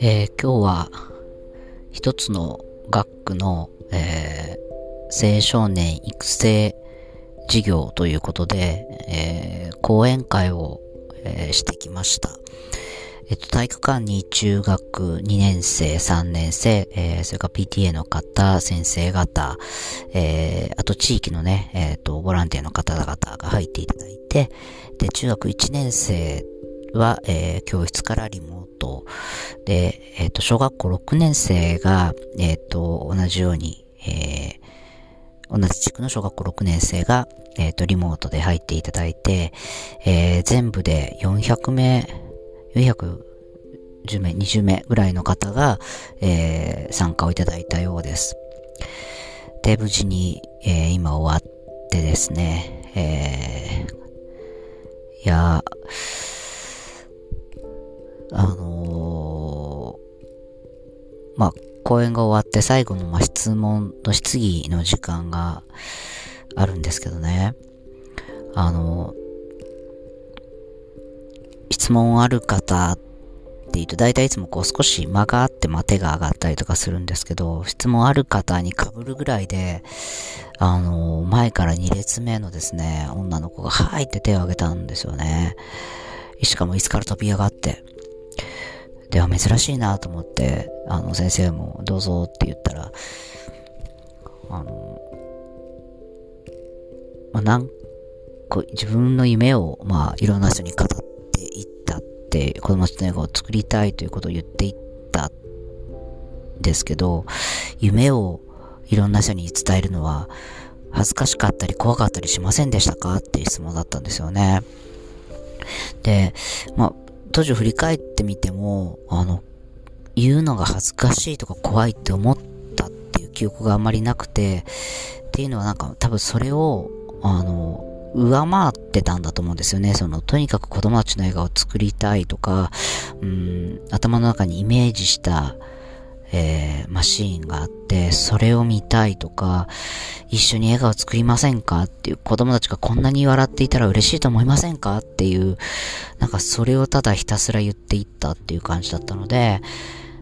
えー、今日は一つの学区の、えー、青少年育成事業ということで、えー、講演会を、え、してきました。えっと、体育館に中学2年生、3年生、えー、それから PTA の方、先生方、えー、あと地域のね、えっ、と、ボランティアの方々が入っていただいて、で、中学1年生は、えー、教室からリモート。で、えっ、と、小学校6年生が、えっ、と、同じように、えー、同じ地区の小学校6年生が、えっ、と、リモートで入っていただいて、え、全部で400名、410名、20名ぐらいの方が、えー、参加をいただいたようです。で、無事に、えー、今終わってですね、えー、いやあのー、まあ、講演が終わって最後の、ま質問の質疑の時間があるんですけどね。あのー、質問ある方って言うと、大体いいつもこう少し間があってま手が上がったりとかするんですけど、質問ある方に被るぐらいで、あの、前から2列目のですね、女の子がはいって手を挙げたんですよね。しかも椅子から飛び上がって。では珍しいなと思って、あの、先生もどうぞって言ったら、あの、まあ、なんか自分の夢を、まあ、いろんな人に語ってていったって、子供たちの映画を作りたいということを言っていったんですけど、夢をいろんな人に伝えるのは、恥ずかしかったり怖かったりしませんでしたかっていう質問だったんですよね。で、まあ、当時振り返ってみても、あの、言うのが恥ずかしいとか怖いって思ったっていう記憶があんまりなくて、っていうのはなんか多分それを、あの、上回ってたんだと思うんですよね。その、とにかく子供たちの映画を作りたいとか、うん、頭の中にイメージした、えー、マシーンがあって、それを見たいとか、一緒に笑顔作りませんか？っていう子供たちがこんなに笑っていたら嬉しいと思いませんか？っていう、なんかそれをただひたすら言っていったっていう感じだったので、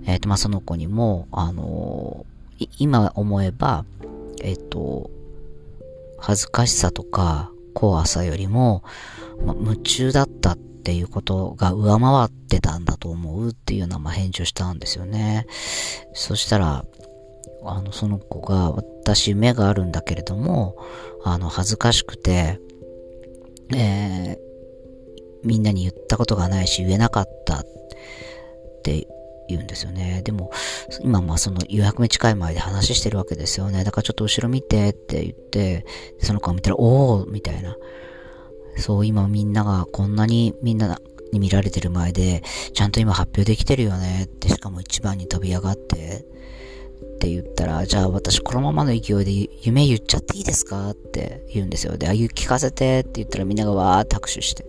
えっ、ー、と、まあ、その子にも、あのー、今思えば、えっ、と、恥ずかしさとか怖さよりも、ま、夢中だったっていうことが上回ってたんだと思うっていうような、ま、返事をしたんですよね。そしたら、あの、その子が、私夢があるんだけれども、あの、恥ずかしくて、えー、みんなに言ったことがないし言えなかったって言うんですよね。でも、今まあその予約目近い前で話してるわけですよね。だからちょっと後ろ見てって言って、その子が見たら、おーみたいな。そう、今みんながこんなにみんなに見られてる前で、ちゃんと今発表できてるよねって、しかも一番に飛び上がって、って言ったら、じゃあ私このままの勢いで夢言っちゃっていいですか？って言うんですよ。で、あ、言聞かせてって言ったらみんながわーって拍手して。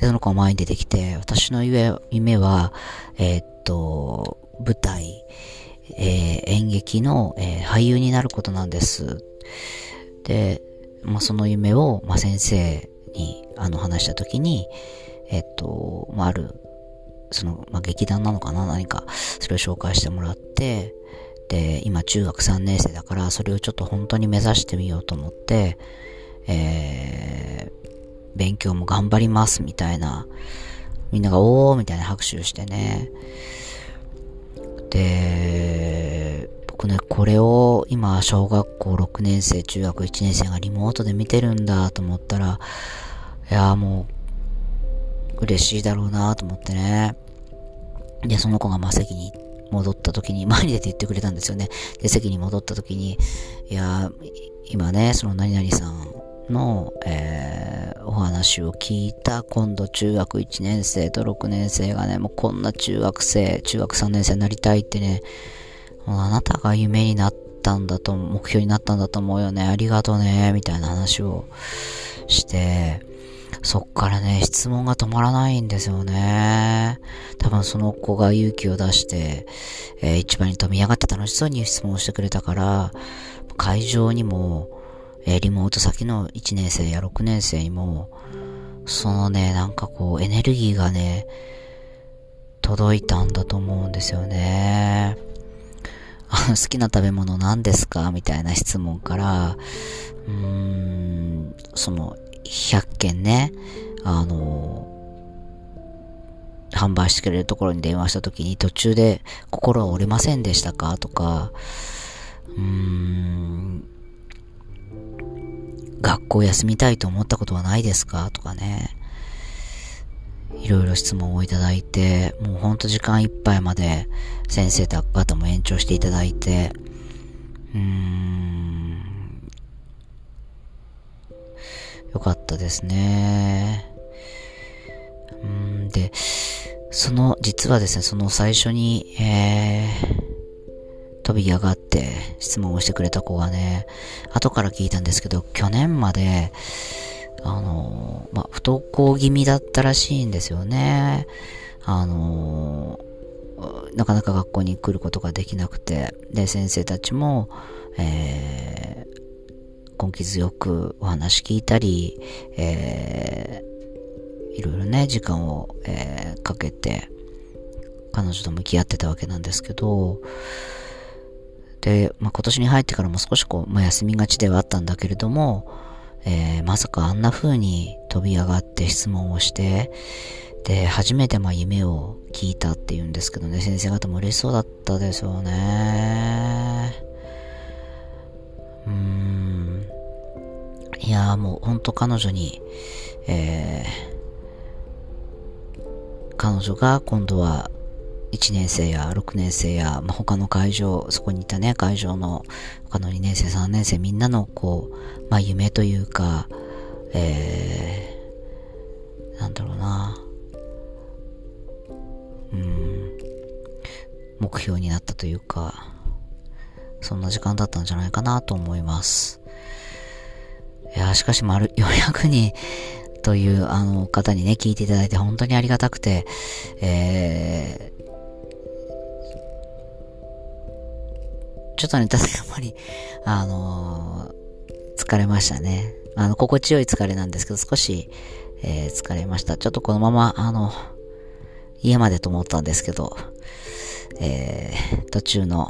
で、その子が前に出てきて、私の夢は、えー、っと、舞台、えー、演劇の、えー、俳優になることなんです。で、まあ、その夢を、まあ、先生に、あの、話した時に、えっと、まあ、ある、その、まあ、劇団なのかな何か、それを紹介してもらって、で、今中学3年生だから、それをちょっと本当に目指してみようと思って、えー、勉強も頑張りますみたいな、みんながおーみたいな拍手をしてね。で、僕ね、これを今、小学校6年生、中学1年生がリモートで見てるんだと思ったら、いやもう、嬉しいだろうなと思ってね。で、その子がまあ席に戻った時に、前に出て言ってくれたんですよね。で、席に戻った時に、いや今ね、その何々さんの、えー、お話を聞いた今度中学1年生と6年生がね、もうこんな中学生、中学3年生になりたいってね、もうあなたが夢になったんだと、目標になったんだと思うよね。ありがとうね。みたいな話をして、そっからね、質問が止まらないんですよね。多分その子が勇気を出して、えー、一番に飛び上がって楽しそうに質問してくれたから、会場にも、え、リモート先の1年生や6年生にも、そのね、なんかこう、エネルギーがね、届いたんだと思うんですよね。あの、好きな食べ物何ですか？みたいな質問から、うーん、その、100件ね、あの、販売してくれるところに電話した時に途中で心は折れませんでしたか？とか、うーん、学校休みたいと思ったことはないですか？とかね。いろいろ質問をいただいて、もうほんと時間いっぱいまで先生方も延長していただいて、うーん、よかったですね。うん、で、その、実はですね、その最初に、えー、び上がって質問をしてくれた子がね、後から聞いたんですけど、去年まで、あの、ま、不登校気味だったらしいんですよね。あの、なかなか学校に来ることができなくて、で、先生たちも、えー、根気強くお話聞いたり、えー、いろいろね、時間を、えー、かけて、彼女と向き合ってたわけなんですけど、で、まあ、今年に入ってからも少しこう、まあ、休みがちではあったんだけれども、えー、まさかあんな風に飛び上がって質問をして、で、初めてまあ夢を聞いたって言うんですけどね、先生方も嬉しそうだったですよね。うーん。いやもうほんと彼女に、えー、彼女が今度は1年生や6年生や、まあ、他の会場、そこにいたね、会場の他の2年生、3年生、みんなのこう、まあ、夢というか、えー、なんだろうな、うん、目標になったというか、そんな時間だったんじゃないかなと思います。いや、しかし、丸、400人というあの方にね、聞いていただいて本当にありがたくて、えー、ちょっとね、ただやっぱり、あのー、疲れましたね。あの、心地よい疲れなんですけど、少し、えー、疲れました。ちょっとこのまま、あの、家までと思ったんですけど、えー、途中の、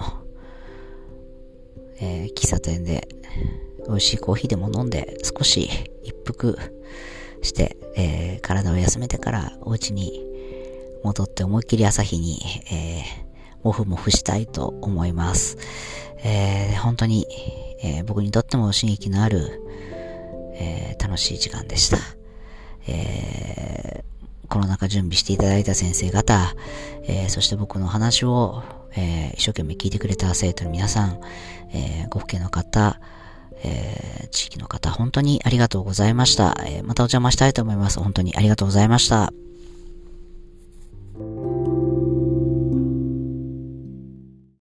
えー、喫茶店で、美味しいコーヒーでも飲んで、少し一服して、えー、体を休めてからお家に戻って思いっきり朝日に、えー、もふもふしたいと思います。えー、本当に、えー、僕にとっても刺激のある、えー、楽しい時間でした。えー、コロナ禍準備していただいた先生方、え、そして僕の話を、え、一生懸命聞いてくれた生徒の皆さん、え、ご父兄の方、え、地域の方、本当にありがとうございました。え、またお邪魔したいと思います。本当にありがとうございました。